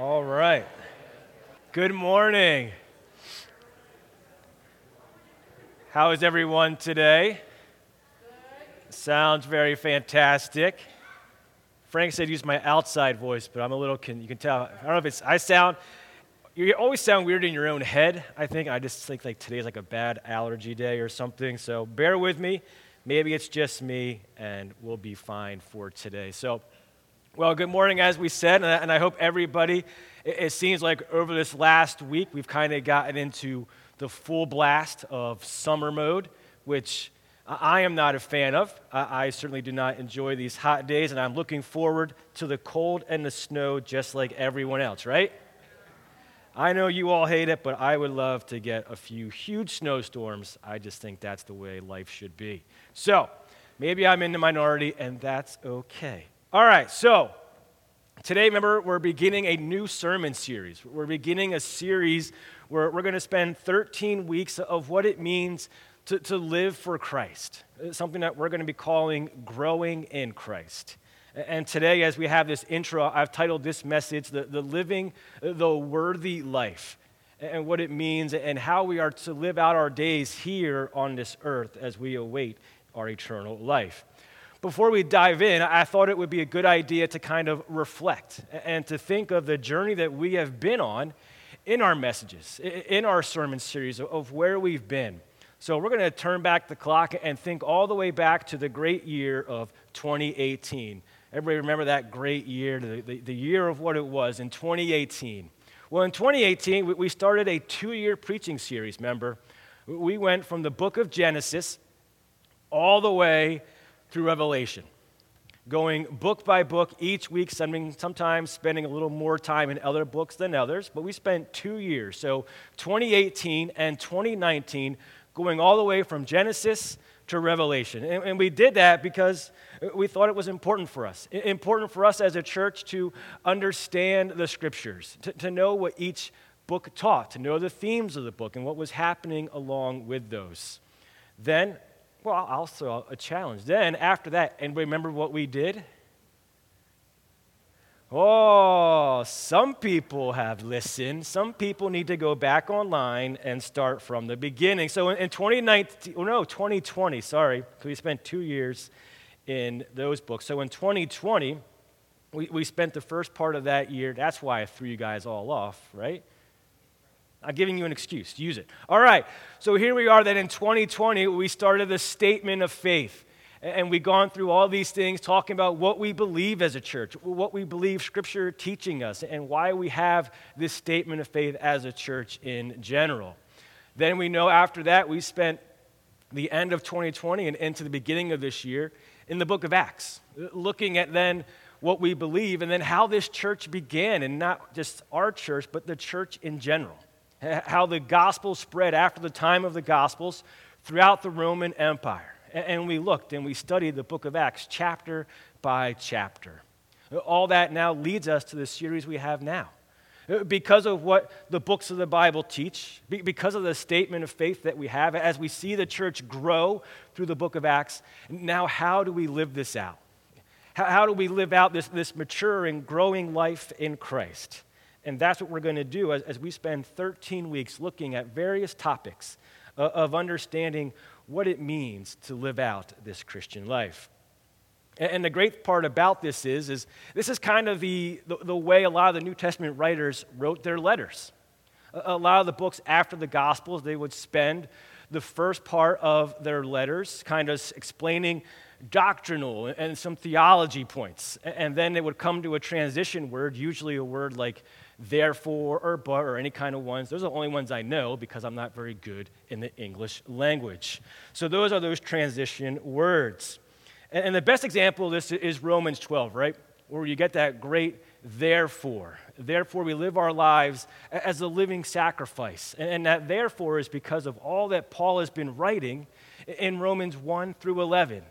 All right. Good morning. How is everyone today? Sounds very fantastic. Frank said use my outside voice, but I'm a little, can, you can tell. I don't know if it's, I sound, you always sound weird in your own head, I think. I just think like today's like a bad allergy day or something. So bear with me. Maybe it's just me, and we'll be fine for today. So, well, good morning, as we said, and I hope everybody, it seems like over this last week, we've kind of gotten into the full blast of summer mode, which I am not a fan of. I certainly do not enjoy these hot days, and I'm looking forward to the cold and the snow just like everyone else, right? I know you all hate it, but I would love to get a few huge snowstorms. I just think that's the way life should be. So, maybe I'm in the minority, and that's okay. All right, so today, remember, we're beginning a new sermon series. We're beginning a series where we're going to spend 13 weeks of what it means to, to live for Christ, it's something that we're going to be calling growing in Christ. And today, as we have this intro, I've titled this message The, the Living uh, the Worthy Life and what it means and how we are to live out our days here on this earth as we await our eternal life. Before we dive in, I thought it would be a good idea to kind of reflect and to think of the journey that we have been on in our messages, in our sermon series, of where we've been. So we're going to turn back the clock and think all the way back to the great year of 2018. Everybody remember that great year, the, the, the year of what it was in 2018. Well, in 2018, we started a two year preaching series, remember? We went from the book of Genesis all the way through Revelation, going book by book each week, sometimes spending a little more time in other books than others, but we spent two years. So 2018 and 2019 going all the way from Genesis to Revelation. And, and, we did that because we thought it was important for us. Important for us as a church to understand the scriptures, to, to know what each book taught, to know the themes of the book and what was happening along with those. Then, well, also a challenge. Then, after that, and remember what we did? Oh, some people have listened. Some people need to go back online and start from the beginning. So in, 2019, oh no, 2020, sorry, because we spent two years in those books. So in 2020, we, we spent the first part of that year. That's why I threw you guys all off, right? I'm giving you an excuse. Use it. All right. So here we are. That in 2020, we started the statement of faith. And we've gone through all these things talking about what we believe as a church, what we believe Scripture teaching us, and why we have this statement of faith as a church in general. Then we know after that, we spent the end of 2020 and into the beginning of this year in the book of Acts, looking at then what we believe and then how this church began, and not just our church, but the church in general. How the gospel spread after the time of the gospels throughout the Roman Empire and we looked and we studied the book of Acts chapter by chapter. All that now leads us to the series we have now. Because of what the books of the Bible teach, because of the statement of faith that we have, as we see the church grow through the book of Acts, now how do we live this out? How, do we live out this, this mature and growing life in Christ? And that's what we're going to do as, as we spend 13 weeks looking at various topics of understanding what it means to live out this Christian life. And the great part about this is, is this is kind of the, the, the, way a lot of the New Testament writers wrote their letters. A, a lot of the books after the Gospels, they would spend the first part of their letters kind of explaining doctrinal and some theology points. And then it would come to a transition word, usually a word like therefore or but or any kind of ones. Those are the only ones I know because I'm not very good in the English language. So those are those transition words. And, and the best example of this is Romans 12, right? Where you get that great therefore. Therefore, we live our lives as a living sacrifice. And, and that therefore is because of all that Paul has been writing in Romans 1 through 11.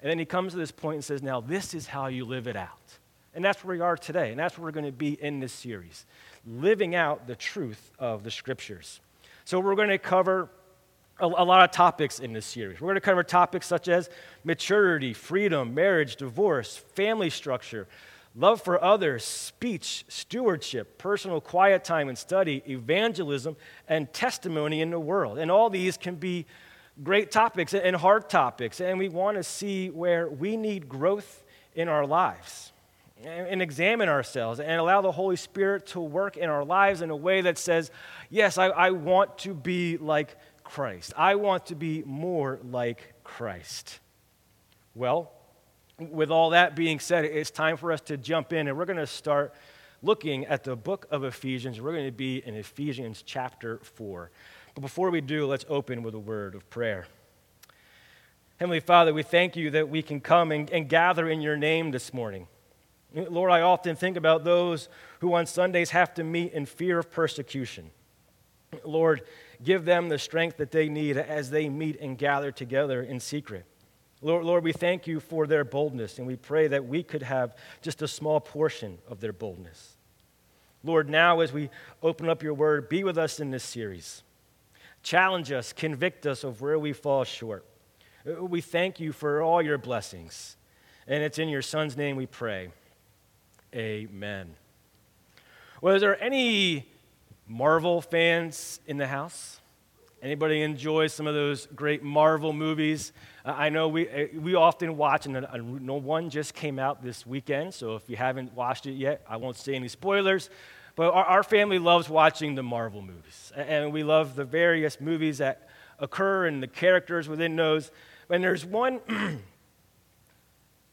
And then he comes to this point and says, Now, this is how you live it out. And that's where we are today. And that's where we're going to be in this series, living out the truth of the scriptures. So we're going to cover a, a, lot of topics in this series. We're going to cover topics such as maturity, freedom, marriage, divorce, family structure, love for others, speech, stewardship, personal quiet time and study, evangelism, and testimony in the world. And all these can be great topics and hard topics. And we want to see where we need growth in our lives and examine ourselves and allow the Holy Spirit to work in our lives in a way that says, Yes, I, I want to be like Christ. I want to be more like Christ. Well, with all that being said, it's time for us to jump in and we're going to start looking at the book of Ephesians. We're going to be in Ephesians chapter 4. But before we do, let's open with a word of prayer. Heavenly Father, we thank you that we can come and, and gather in your name this morning. Lord, I often think about those who on Sundays have to meet in fear of persecution. Lord, give them the strength that they need as they meet and gather together in secret. Lord, Lord, we thank you for their boldness, and we pray that we could have just a small portion of their boldness. Lord, now as we open up your word, be with us in this series. Challenge us, convict us of where we fall short. We thank you for all your blessings. And it's in your Son's name we pray. Amen. Well, is there any Marvel fans in the house? Anybody enjoy some of those great Marvel movies? Uh, I know we, uh, we often watch, and uh, no one just came out this weekend, so if you haven't watched it yet, I won't say any spoilers. But our, our family loves watching the Marvel movies, and we love the various movies that occur and the characters within those. And there's one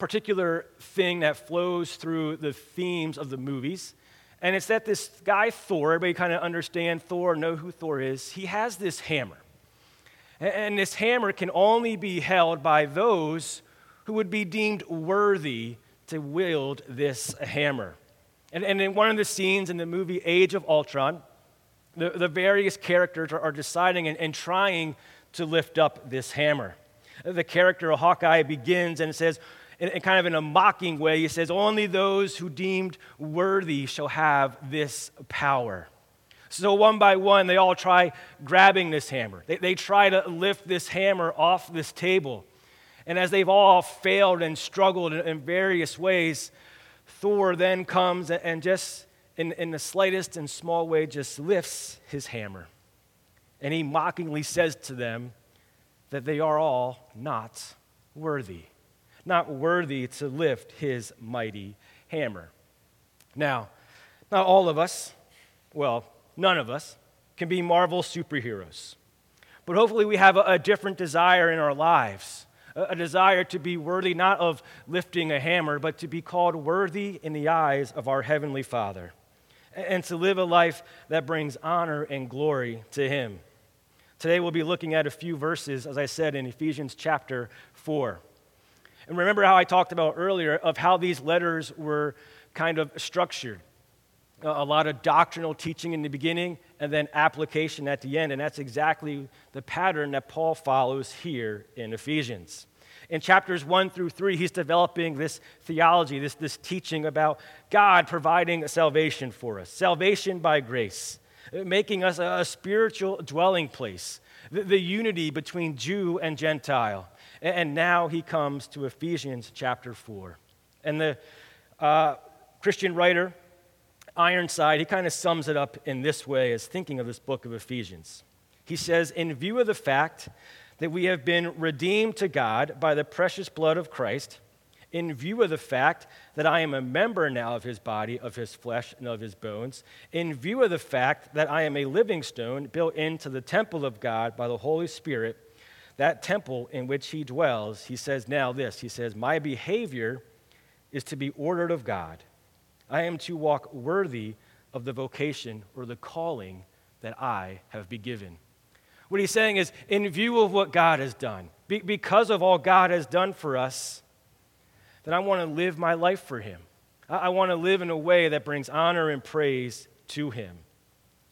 particular thing that flows through the themes of the movies. And it's that this guy, Thor, everybody kind of understand Thor, know who Thor is. He has this hammer. And this hammer can only be held by those who would be deemed worthy to wield this hammer. And, and in one of the scenes in the movie Age of Ultron, the, the various characters are, are deciding and, and trying to lift up this hammer. The character of Hawkeye begins and says, in, in kind of in a mocking way, he says, Only those who deemed worthy shall have this power. So, one by one, they all try grabbing this hammer. They, they try to lift this hammer off this table. And as they've all failed and struggled in, in various ways, Thor then comes and just, in, in the slightest and small way, just lifts his hammer. And he mockingly says to them that they are all not worthy not worthy to lift his mighty hammer. Now, not all of us, well, none of us, can be Marvel superheroes. But hopefully, we have a, different desire in our lives a, desire to be worthy not of lifting a hammer, but to be called worthy in the eyes of our Heavenly Father, and to live a life that brings honor and glory to Him. Today, we'll be looking at a few verses, as I said, in Ephesians chapter 4. And remember how I talked about earlier of how these letters were kind of structured. A lot of doctrinal teaching in the beginning and then application at the end. And that's exactly the pattern that Paul follows here in Ephesians. In chapters 1 through 3, he's developing this theology, this, this teaching about God providing salvation for us, salvation by grace, making us a, a spiritual dwelling place, the, the unity between Jew and Gentile and now he comes to Ephesians chapter 4. And the uh, Christian writer, Ironside, he kind of sums it up in this way as thinking of this book of Ephesians. He says, In view of the fact that we have been redeemed to God by the precious blood of Christ, in view of the fact that I am a member now of his body, of his flesh, and of his bones, in view of the fact that I am a living stone built into the temple of God by the Holy Spirit, that temple in which he dwells, he says now this He says, My behavior is to be ordered of God. I am to walk worthy of the vocation or the calling that I have been given. What he's saying is, in view of what God has done, be- because of all God has done for us, that I want to live my life for him. I, I want to live in a way that brings honor and praise to him.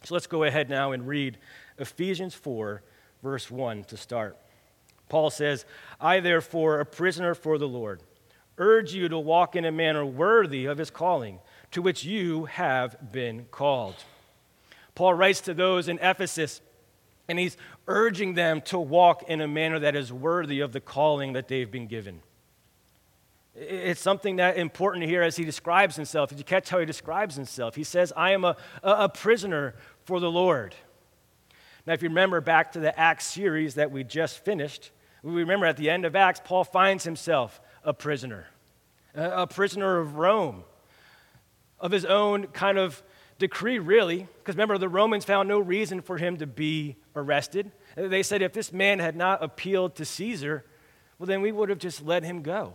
So let's go ahead now and read Ephesians 4, verse 1 to start. Paul says, I, therefore, a prisoner for the Lord, urge you to walk in a manner worthy of his calling, to which you have been called. Paul writes to those in Ephesus, and he's urging them to walk in a manner that is worthy of the calling that they've been given. It's something that important here as he describes himself. Did you catch how he describes himself? He says, I am a, a prisoner for the Lord. Now, if you remember back to the Acts series that we just finished, we remember at the end of Acts, Paul finds himself a prisoner, a prisoner of Rome, of his own kind of decree, really. Because remember, the Romans found no reason for him to be arrested. They said if this man had not appealed to Caesar, well, then we would have just let him go.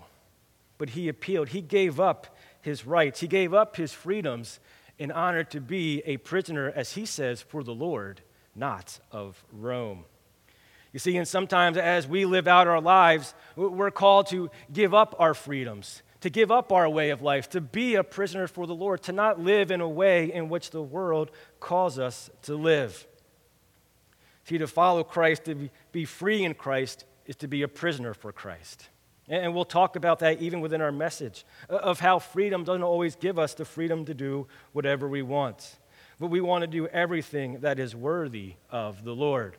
But he appealed. He gave up his rights, he gave up his freedoms in honor to be a prisoner, as he says, for the Lord, not of Rome. You see, and sometimes as we live out our lives, we're called to give up our freedoms, to give up our way of life, to be a prisoner for the Lord, to not live in a way in which the world calls us to live. See, to follow Christ, to be free in Christ, is to be a prisoner for Christ. And we'll talk about that even within our message of how freedom doesn't always give us the freedom to do whatever we want. But we want to do everything that is worthy of the Lord.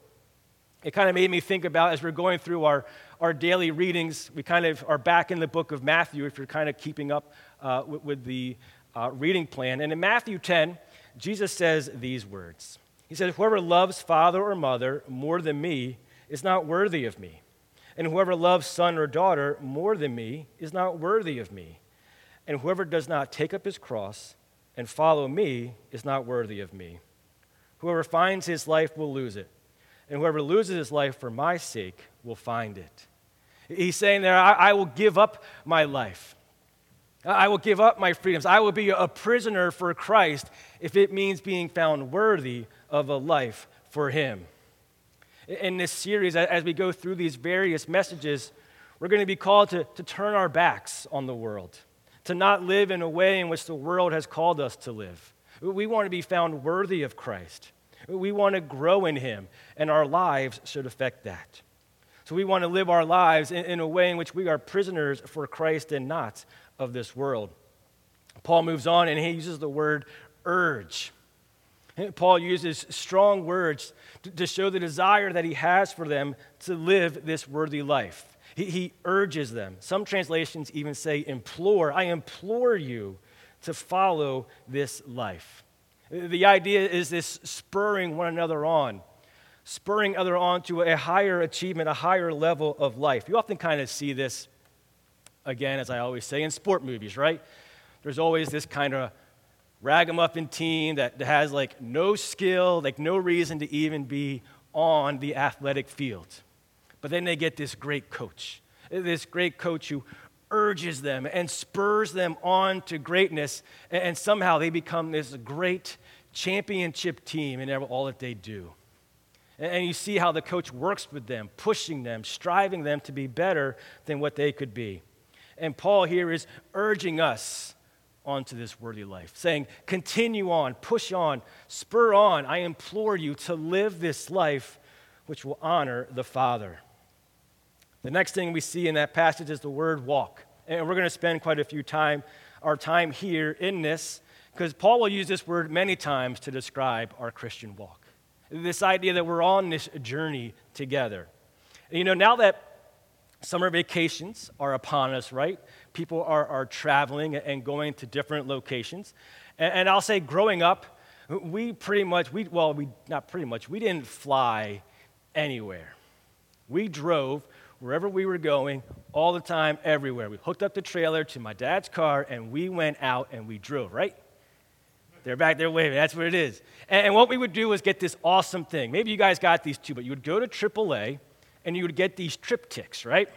It kind of made me think about as we're going through our, our daily readings, we kind of are back in the book of Matthew if you're kind of keeping up uh, with, with, the uh, reading plan. And in Matthew 10, Jesus says these words He says, Whoever loves father or mother more than me is not worthy of me. And whoever loves son or daughter more than me is not worthy of me. And whoever does not take up his cross and follow me is not worthy of me. Whoever finds his life will lose it, and whoever loses his life for my sake will find it. He's saying there, I, I will give up my life. I will give up my freedoms. I will be a prisoner for Christ if it means being found worthy of a life for him in this series, as we go through these various messages, we're going to be called to, to turn our backs on the world, to not live in a way in which the world has called us to live. We want to be found worthy of Christ. We want to grow in Him, and our lives should affect that. So we want to live our lives in, in a way in which we are prisoners for Christ and not of this world. Paul moves on and he uses the word urge. Paul uses strong words to, show the desire that he has for them to live this worthy life. He, he urges them. Some translations even say, implore. I implore you to follow this life. The idea is this spurring one another on, spurring other on to a higher achievement, a higher level of life. You often kind of see this, again, as I always say, in sport movies, right? There's always this kind of ragamuffin team that has like no skill, like no reason to even be on the athletic field. But then they get this great coach, this great coach who urges them and spurs them on to greatness, and somehow they become this great championship team in all that they do. And you see how the coach works with them, pushing them, striving them to be better than what they could be. And Paul here is urging us onto this worthy life, saying, Continue on, push on, spur on. I implore you to live this life which will honor the Father. The next thing we see in that passage is the word walk. And we're going to spend quite a few time, our time here in this, because Paul will use this word many times to describe our Christian walk. This idea that we're on this journey together. You know, now that summer vacations are upon us, right? people are, are traveling and going to different locations. And, and I'll say, growing up, we pretty much, we, well, we, not pretty much, we didn't fly anywhere. We drove wherever we were going all the time, everywhere. We hooked up the trailer to my dad's car and we went out and we drove, right? They're back there waving. That's what it is. And, and what we would do was get this awesome thing. Maybe you guys got these too, but you would go to AAA and you would get these TripTiks, right?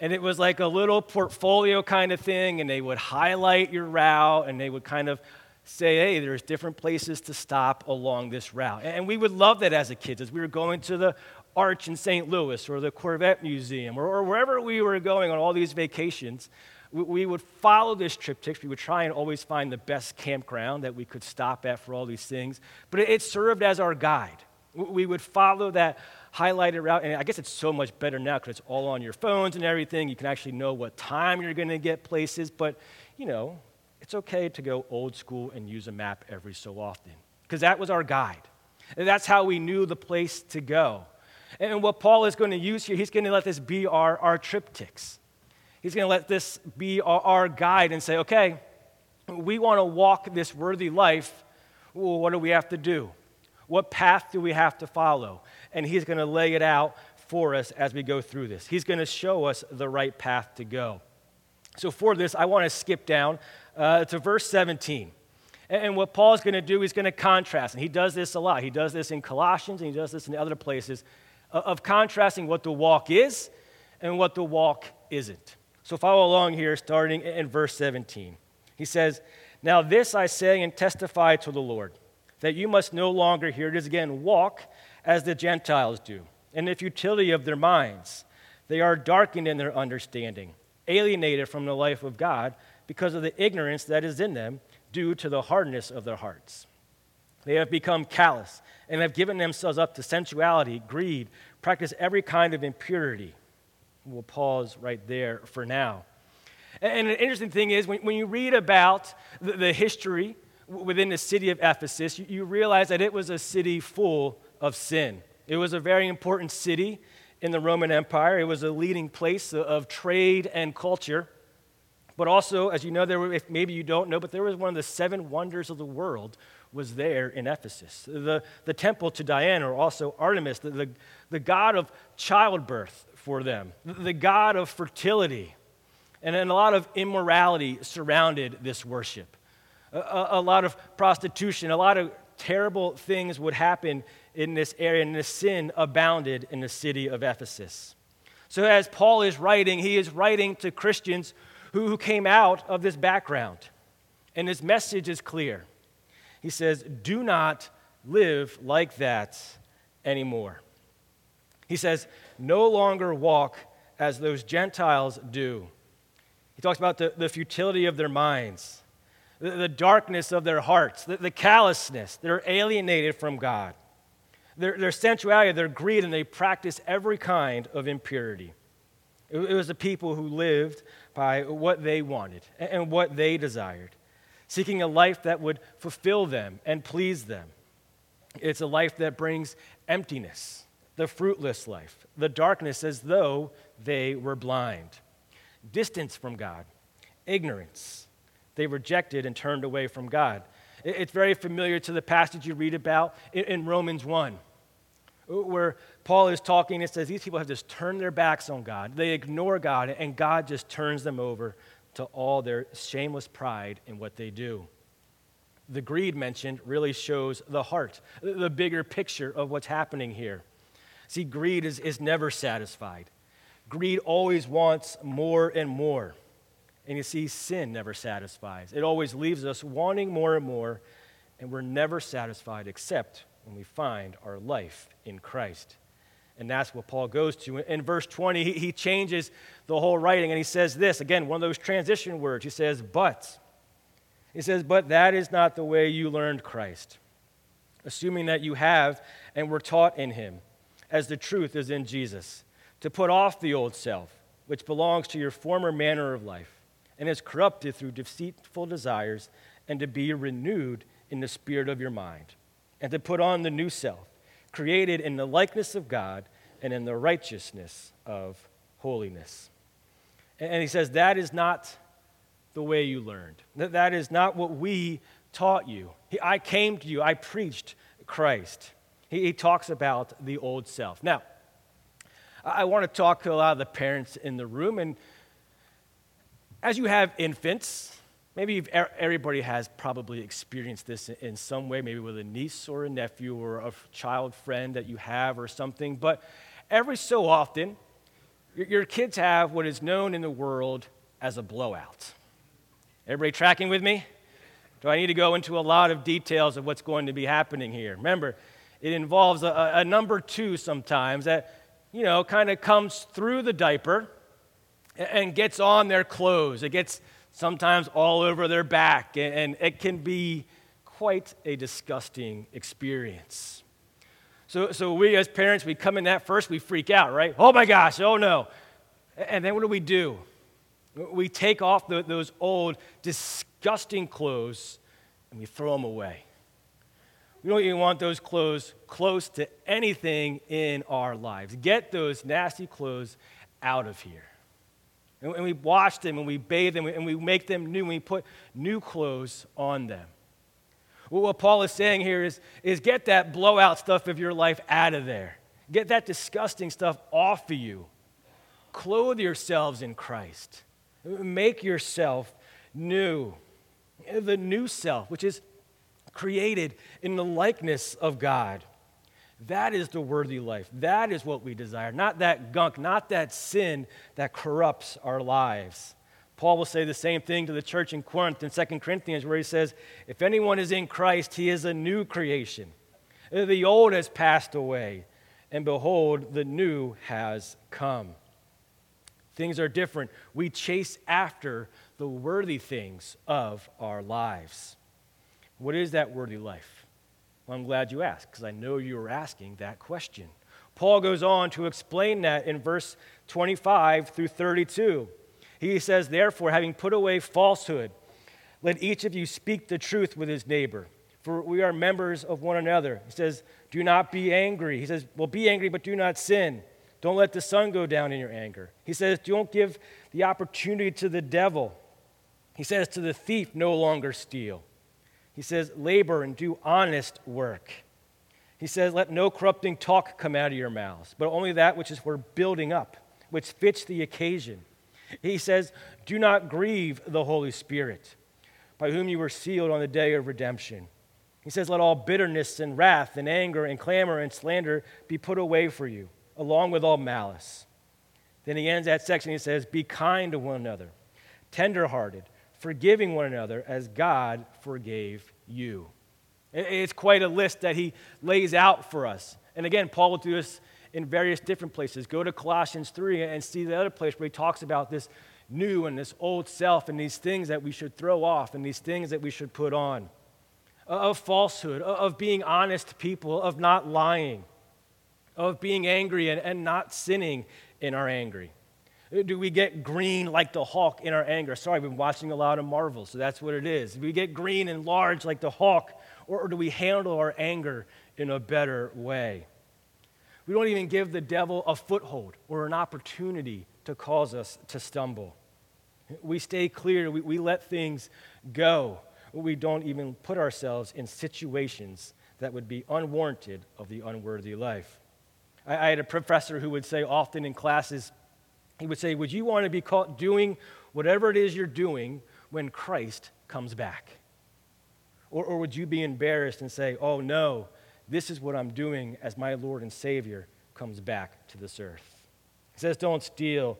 and it was like a little portfolio kind of thing, and they would highlight your route and they would kind of say, hey, there's different places to stop along this route. And we would love that as a kid, as we were going to the Arch in St. Louis or the Corvette Museum or, or wherever we were going on all these vacations. We, we would follow this TripTik. We would try and always find the best campground that we could stop at for all these things. But it, it served as our guide. We would follow that highlighted route. And I guess it's so much better now because it's all on your phones and everything. You can actually know what time you're going to get places. But, you know, it's okay to go old school and use a map every so often because that was our guide. And that's how we knew the place to go. And what Paul is going to use here, he's going to let this be our, our TripTiks. He's going to let this be our, our guide and say, okay, we want to walk this worthy life. Well, what do we have to do? What path do we have to follow? And He's going to lay it out for us as we go through this. He's going to show us the right path to go. So, for this, I want to skip down uh, to verse 17. And what Paul's going to do, he's going to contrast. And he does this a lot. He does this in Colossians and he does this in other places of contrasting what the walk is and what the walk isn't. So follow along here, starting in verse 17. He says, Now this I say and testify to the Lord, that you must no longer, here it is again, walk as the Gentiles do, in the futility of their minds. They are darkened in their understanding, alienated from the life of God because of the ignorance that is in them due to the hardness of their hearts. They have become callous and have given themselves up to sensuality, greed, practice every kind of impurity. We'll pause right there for now. And an interesting thing is, when, you read about the, the, history within the city of Ephesus, you, you realize that it was a city full of sin. It was a very important city in the Roman Empire, it was a leading place of trade and culture. But also, as you know, there were, if maybe you don't know, but there was one of the seven wonders of the world was there in Ephesus. The, the temple to Diana, or also Artemis, the, the, the god of childbirth for them, the, the god of fertility. And then a lot of immorality surrounded this worship. A, a, lot of prostitution, a lot of terrible things would happen in this area, and the sin abounded in the city of Ephesus. So, as Paul is writing, he is writing to Christians who, who came out of this background. And his message is clear. He says, Do not live like that anymore. He says, No longer walk as those Gentiles do. He talks about the, the futility of their minds, the, the darkness of their hearts, the, the callousness. They're alienated from God, their, their sensuality, their greed, and they practice every kind of impurity. It, it was the people who lived by what they wanted and what they desired, seeking a life that would fulfill them and please them. It's a life that brings emptiness, the fruitless life, the darkness as though they were blind, distance from God, ignorance. They rejected and turned away from God. It's very familiar to the passage you read about in Romans 1 where Paul is talking, it says these people have just turned their backs on God. They ignore God, and God just turns them over to all their shameless pride in what they do. The greed mentioned really shows the heart, the bigger picture of what's happening here. See, greed is, is never satisfied. Greed always wants more and more. And you see, sin never satisfies. It always leaves us wanting more and more, and we're never satisfied except when we find our life in Christ. And that's what Paul goes to. In verse 20, he, changes the whole writing and he says this again, one of those transition words. He says, but. He says, but that is not the way you learned Christ, assuming that you have and were taught in him, as the truth is in Jesus, to put off the old self, which belongs to your former manner of life and is corrupted through deceitful desires, and to be renewed in the spirit of your mind and to put on the new self, created in the likeness of God and in the righteousness of holiness. And he says, That is not the way you learned. That is not what we taught you. I came to you, I preached Christ. He, talks about the old self. Now, I want to talk to a lot of the parents in the room, and as you have infants, Maybe everybody has probably experienced this in some way, maybe with a niece or a nephew or a child friend that you have or something. But every so often, your kids have what is known in the world as a blowout. Everybody tracking with me? Do I need to go into a lot of details of what's going to be happening here? Remember, it involves a, a number two sometimes that, you know, kind of comes through the diaper and gets on their clothes. It gets sometimes all over their back, and it can be quite a disgusting experience. So, so we as parents, we come in that first, we freak out, right? Oh my gosh, oh no. And then what do we do? We take off the, those old, disgusting clothes and we throw them away. We don't even want those clothes close to anything in our lives. Get those nasty clothes out of here. And, we wash them and we bathe them and we make them new and we put new clothes on them. Well, what Paul is saying here is, is get that blowout stuff of your life out of there. Get that disgusting stuff off of you. Clothe yourselves in Christ. Make yourself new. The new self, which is created in the likeness of God. That is the worthy life. That is what we desire. Not that gunk, not that sin that corrupts our lives. Paul will say the same thing to the church in Corinth in 2 Corinthians, where he says, If anyone is in Christ, he is a new creation. The old has passed away, and behold, the new has come. Things are different. We chase after the worthy things of our lives. What is that worthy life? Well, I'm glad you asked because I know you were asking that question. Paul goes on to explain that in verse 25 through 32. He says, Therefore, having put away falsehood, let each of you speak the truth with his neighbor, for we are members of one another. He says, Do not be angry. He says, Well, be angry, but do not sin. Don't let the sun go down in your anger. He says, Don't give the opportunity to the devil. He says, To the thief, no longer steal. He says, labor and do honest work. He says, let no corrupting talk come out of your mouths, but only that which is for building up, which fits the occasion. He says, do not grieve the Holy Spirit, by whom you were sealed on the day of redemption. He says, let all bitterness and wrath and anger and clamor and slander be put away for you, along with all malice. Then he ends that section. He says, be kind to one another, tenderhearted forgiving one another as God forgave you. It's quite a list that he lays out for us. And again, Paul will do this in various different places. Go to Colossians 3 and see the other place where he talks about this new and this old self and these things that we should throw off and these things that we should put on uh, of falsehood, uh, of being honest people, of not lying, of being angry and, and not sinning in our angry. Do we get green like the Hulk in our anger? Sorry, I've been watching a lot of Marvel, so that's what it is. Do we get green and large like the Hulk, or, do we handle our anger in a better way? We don't even give the devil a foothold or an opportunity to cause us to stumble. We stay clear, we, we let things go. We don't even put ourselves in situations that would be unwarranted of the unworthy life. I, I had a professor who would say often in classes, he would say, Would you want to be caught doing whatever it is you're doing when Christ comes back? Or, or would you be embarrassed and say, Oh no, this is what I'm doing as my Lord and Savior comes back to this earth? He says, Don't steal,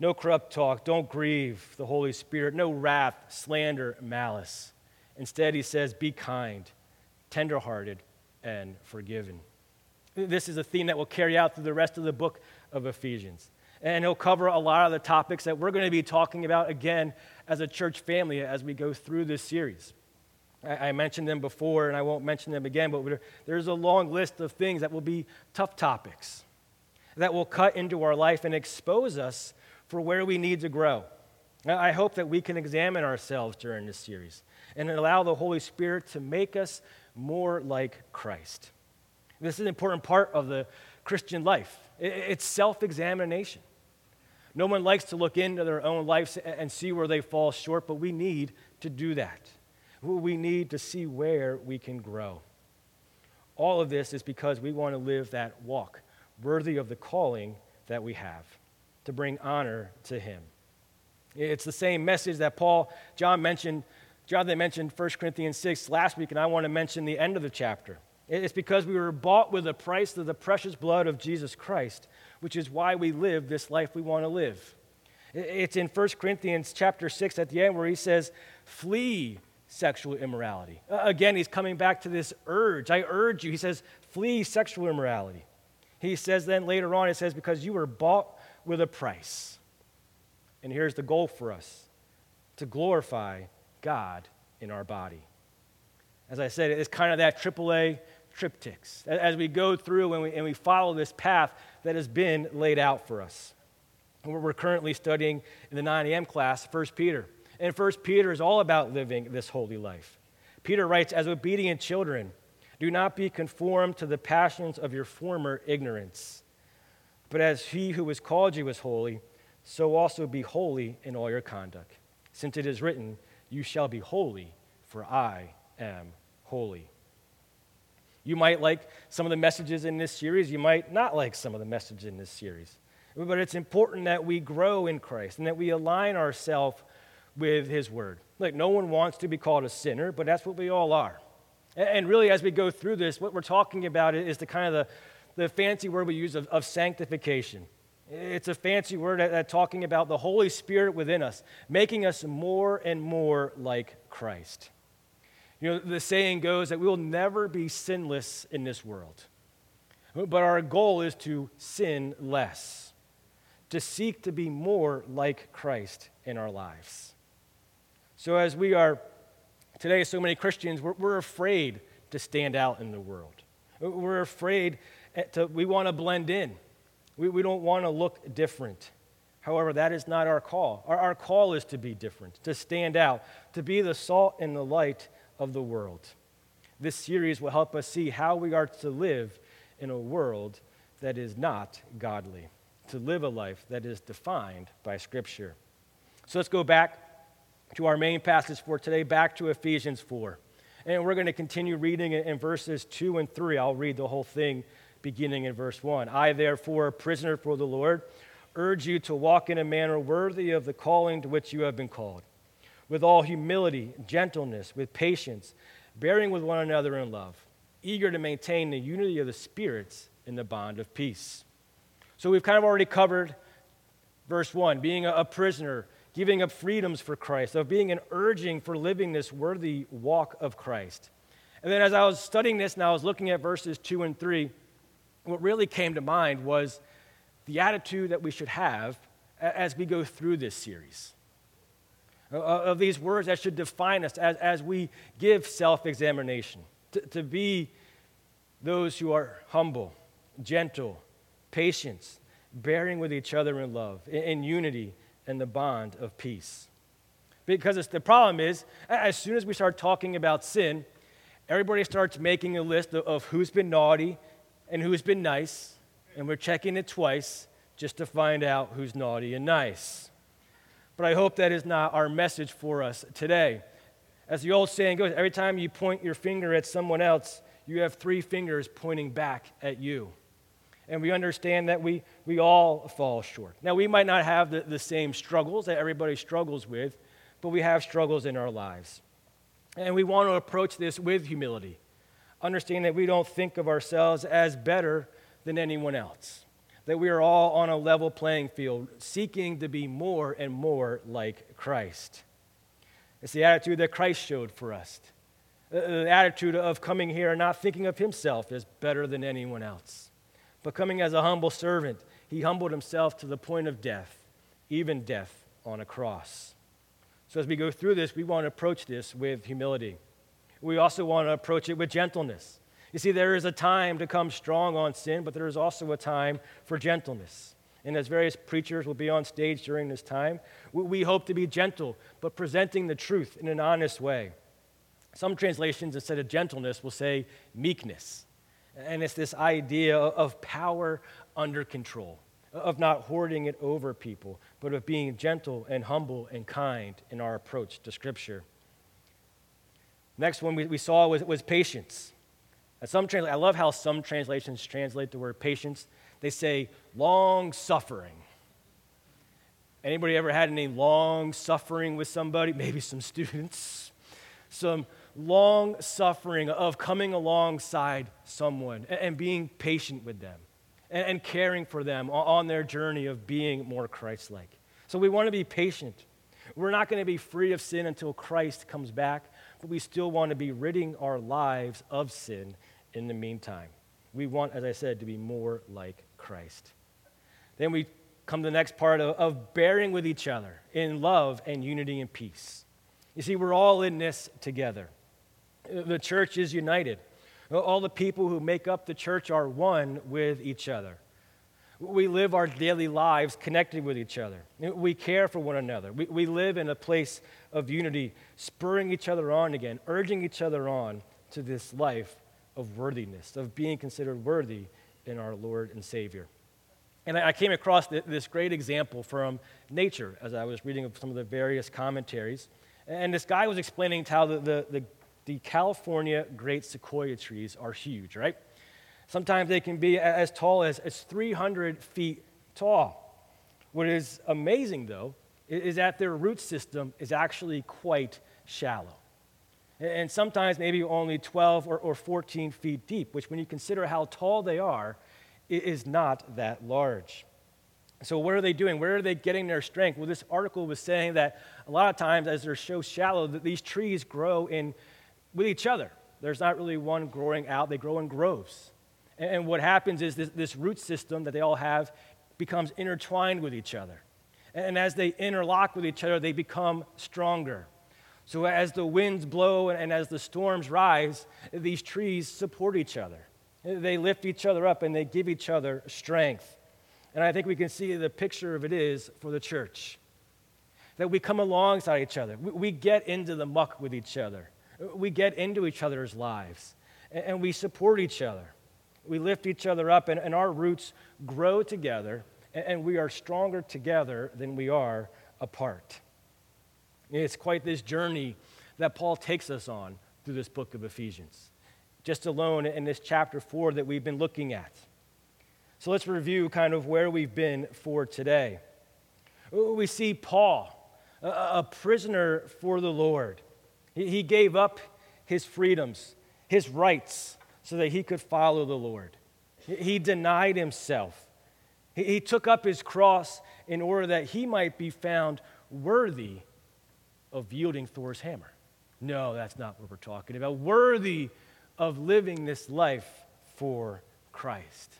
no corrupt talk, don't grieve the Holy Spirit, no wrath, slander, malice. Instead, he says, Be kind, tenderhearted, and forgiven. This is a theme that will carry out through the rest of the book of Ephesians. And he'll cover a lot of the topics that we're going to be talking about again as a church family as we go through this series. I, mentioned them before, and I won't mention them again, but there's a long list of things that will be tough topics that will cut into our life and expose us for where we need to grow. I hope that we can examine ourselves during this series and allow the Holy Spirit to make us more like Christ. This is an important part of the Christian life. It's self examination. No one likes to look into their own lives and see where they fall short, but we need to do that. We need to see where we can grow. All of this is because we want to live that walk worthy of the calling that we have to bring honor to Him. It's the same message that Paul, John mentioned, John, they mentioned 1 Corinthians 6 last week, and I want to mention the end of the chapter. It's because we were bought with the price of the precious blood of Jesus Christ which is why we live this life we want to live. It's in 1 Corinthians chapter 6 at the end where he says, flee sexual immorality. Again, he's coming back to this urge. I urge you. He says, flee sexual immorality. He says then later on, it says, because you were bought with a price. And here's the goal for us to glorify God in our body. As I said, it's kind of that AAA TripTiks. As we go through and we, and we follow this path, that has been laid out for us. We're currently studying in the 9 a.m. class 1 Peter. And 1 Peter is all about living this holy life. Peter writes, As obedient children, do not be conformed to the passions of your former ignorance, but as he who has called you is holy, so also be holy in all your conduct, since it is written, You shall be holy, for I am holy. You might like some of the messages in this series, you might not like some of the messages in this series. But it's important that we grow in Christ and that we align ourselves with His Word. Like, no one wants to be called a sinner, but that's what we all are. And really, as we go through this, what we're talking about is the kind of the, the fancy word we use of, of sanctification. It's a fancy word at, at talking about the Holy Spirit within us, making us more and more like Christ. You know, the saying goes that we will never be sinless in this world. But our goal is to sin less, to seek to be more like Christ in our lives. So, as we are today, so many Christians, we're, we're afraid to stand out in the world. We're afraid to, we want to blend in. We, we don't want to look different. However, that is not our call. Our, our call is to be different, to stand out, to be the salt and the light of the world. This series will help us see how we are to live in a world that is not godly, to live a life that is defined by Scripture. So let's go back to our main passage for today, back to Ephesians 4. And we're going to continue reading in verses 2 and 3. I'll read the whole thing beginning in verse 1. I, therefore, a prisoner for the Lord, urge you to walk in a manner worthy of the calling to which you have been called, with all humility, gentleness, with patience, bearing with one another in love, eager to maintain the unity of the spirits in the bond of peace. So we've kind of already covered verse 1 being a, prisoner, giving up freedoms for Christ, of being an urging for living this worthy walk of Christ. And then as I was studying this and I was looking at verses 2 and 3, what really came to mind was the attitude that we should have as we go through this series. Of these words that should define us as, as we give self examination, to, to be those who are humble, gentle, patient, bearing with each other in love, in, in unity, and the bond of peace. Because the problem is, as soon as we start talking about sin, everybody starts making a list of, of who's been naughty and who's been nice, and we're checking it twice just to find out who's naughty and nice. But I hope that is not our message for us today. As the old saying goes, every time you point your finger at someone else, you have three fingers pointing back at you. And we understand that we, we all fall short. Now, we might not have the, the same struggles that everybody struggles with, but we have struggles in our lives. And we want to approach this with humility understanding that we don't think of ourselves as better than anyone else, that we are all on a level playing field, seeking to be more and more like Christ. It's the attitude that Christ showed for us uh, uh, the attitude of coming here and not thinking of himself as better than anyone else, but coming as a humble servant. He humbled himself to the point of death, even death on a cross. So, as we go through this, we want to approach this with humility we also want to approach it with gentleness. You see, there is a time to come strong on sin, but there is also a time for gentleness. And as various preachers will be on stage during this time, we hope to be gentle, but presenting the truth in an honest way. Some translations, instead of gentleness, will say meekness. And it's this idea of power under control, of not hoarding it over people, but of being gentle and humble and kind in our approach to Scripture. Next one we, saw was patience. Some I love how some translations translate the word patience. They say long suffering. Anybody ever had any long suffering with somebody? Maybe some students. Some long suffering of coming alongside someone and, and being patient with them and, and caring for them on, on their journey of being more Christ like. So we want to be patient. We're not going to be free of sin until Christ comes back but we still want to be ridding our lives of sin in the meantime. We want, as I said, to be more like Christ. Then we come to the next part of, of bearing with each other in love and unity and peace. You see, we're all in this together. The church is united. All the people who make up the church are one with each other. We live our daily lives connected with each other. We care for one another. We, we live in a place of unity, spurring each other on again, urging each other on to this life of worthiness, of being considered worthy in our Lord and Savior. And I came across this great example from nature as I was reading some of the various commentaries. And this guy was explaining how the, the, the, the California great sequoia trees are huge, right? Sometimes they can be as tall as, as 300 feet tall. What is amazing, though, is that their root system is actually quite shallow. And sometimes maybe only 12 or, or 14 feet deep, which, when you consider how tall they are, is not that large. So, what are they doing? Where are they getting their strength? Well, this article was saying that a lot of times, as they're so shallow, that these trees grow in with each other. There's not really one growing out, they grow in groves. And, and what happens is this, this root system that they all have becomes intertwined with each other. And, and as they interlock with each other, they become stronger. So, as the winds blow and, as the storms rise, these trees support each other. They lift each other up and they give each other strength. And I think we can see the picture of it is for the church. That we come alongside each other. We get into the muck with each other. We get into each other's lives. And we support each other. We lift each other up, and, our roots grow together, and we are stronger together than we are apart. It's quite this journey that Paul takes us on through this book of Ephesians, just alone in this chapter 4 that we've been looking at. So let's review kind of where we've been for today. We see Paul, a prisoner for the Lord. He gave up his freedoms, his rights, so that he could follow the Lord. He denied himself. He took up his cross in order that he might be found worthy of wielding Thor's hammer. No, that's not what we're talking about. Worthy of living this life for Christ.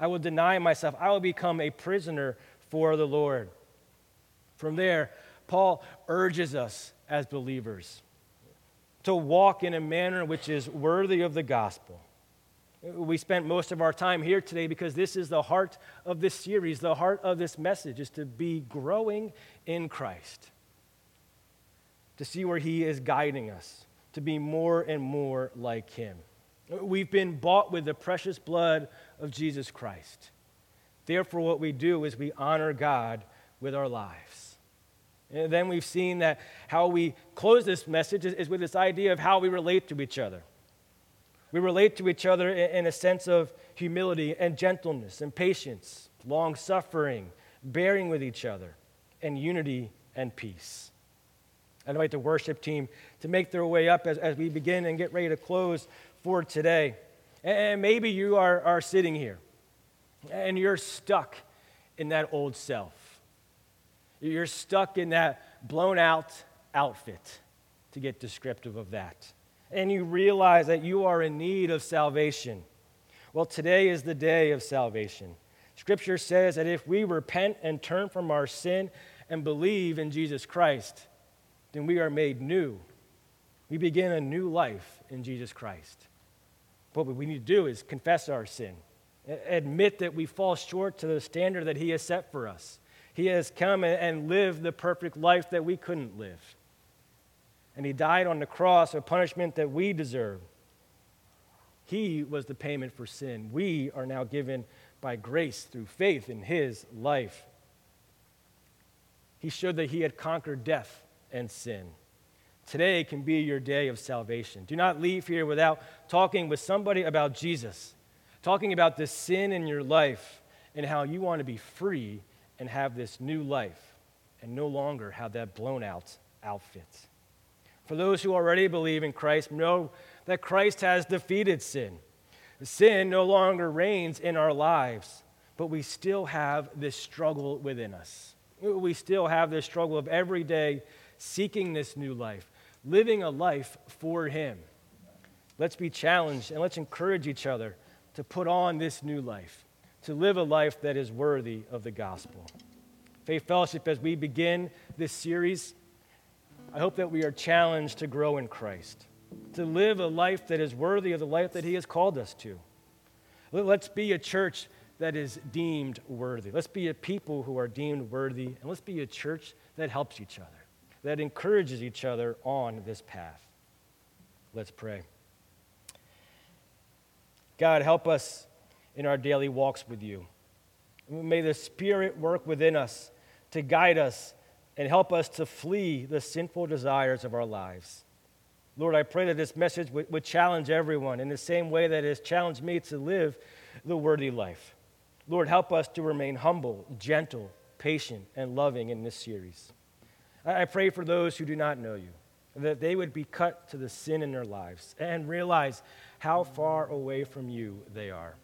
I will deny myself. I will become a prisoner for the Lord. From there, Paul urges us as believers to walk in a manner which is worthy of the gospel. We spent most of our time here today because this is the heart of this series, the heart of this message is to be growing in Christ, to see where He is guiding us, to be more and more like Him. We've been bought with the precious blood of Jesus Christ. Therefore, what we do is we honor God with our lives. And then we've seen that how we close this message is, is with this idea of how we relate to each other. We relate to each other in, in a sense of humility and gentleness and patience, long suffering, bearing with each other, and unity and peace. I'd invite the worship team to make their way up as, as we begin and get ready to close for today. And maybe you are, are sitting here and you're stuck in that old self. You're stuck in that blown out outfit, to get descriptive of that. And you realize that you are in need of salvation. Well, today is the day of salvation. Scripture says that if we repent and turn from our sin and believe in Jesus Christ, then we are made new. We begin a new life in Jesus Christ. What we need to do is confess our sin, admit that we fall short to the standard that He has set for us. He has come and lived the perfect life that we couldn't live. And He died on the cross, a punishment that we deserve. He was the payment for sin. We are now given by grace through faith in His life. He showed that He had conquered death and sin. Today can be your day of salvation. Do not leave here without talking with somebody about Jesus, talking about the sin in your life and how you want to be free and have this new life and no longer have that blown out outfit. For those who already believe in Christ, know that Christ has defeated sin. Sin no longer reigns in our lives, but we still have this struggle within us. We still have this struggle of every day seeking this new life, living a life for Him. Let's be challenged and let's encourage each other to put on this new life, to live a life that is worthy of the gospel. Faith Fellowship, as we begin this series, I hope that we are challenged to grow in Christ, to live a life that is worthy of the life that He has called us to. Let's be a church that is deemed worthy. Let's be a people who are deemed worthy, and let's be a church that helps each other that encourages each other on this path. Let's pray. God, help us in our daily walks with you. May the Spirit work within us to guide us and help us to flee the sinful desires of our lives. Lord, I pray that this message would, challenge everyone in the same way that it has challenged me to live the worthy life. Lord, help us to remain humble, gentle, patient, and loving in this series. I, pray for those who do not know you, that they would be cut to the sin in their lives and realize how far away from you they are.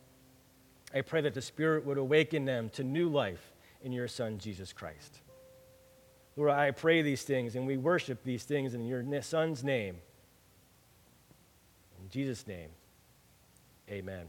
I pray that the Spirit would awaken them to new life in your Son, Jesus Christ. Lord, I pray these things and we worship these things in your Son's name. In Jesus' name, amen.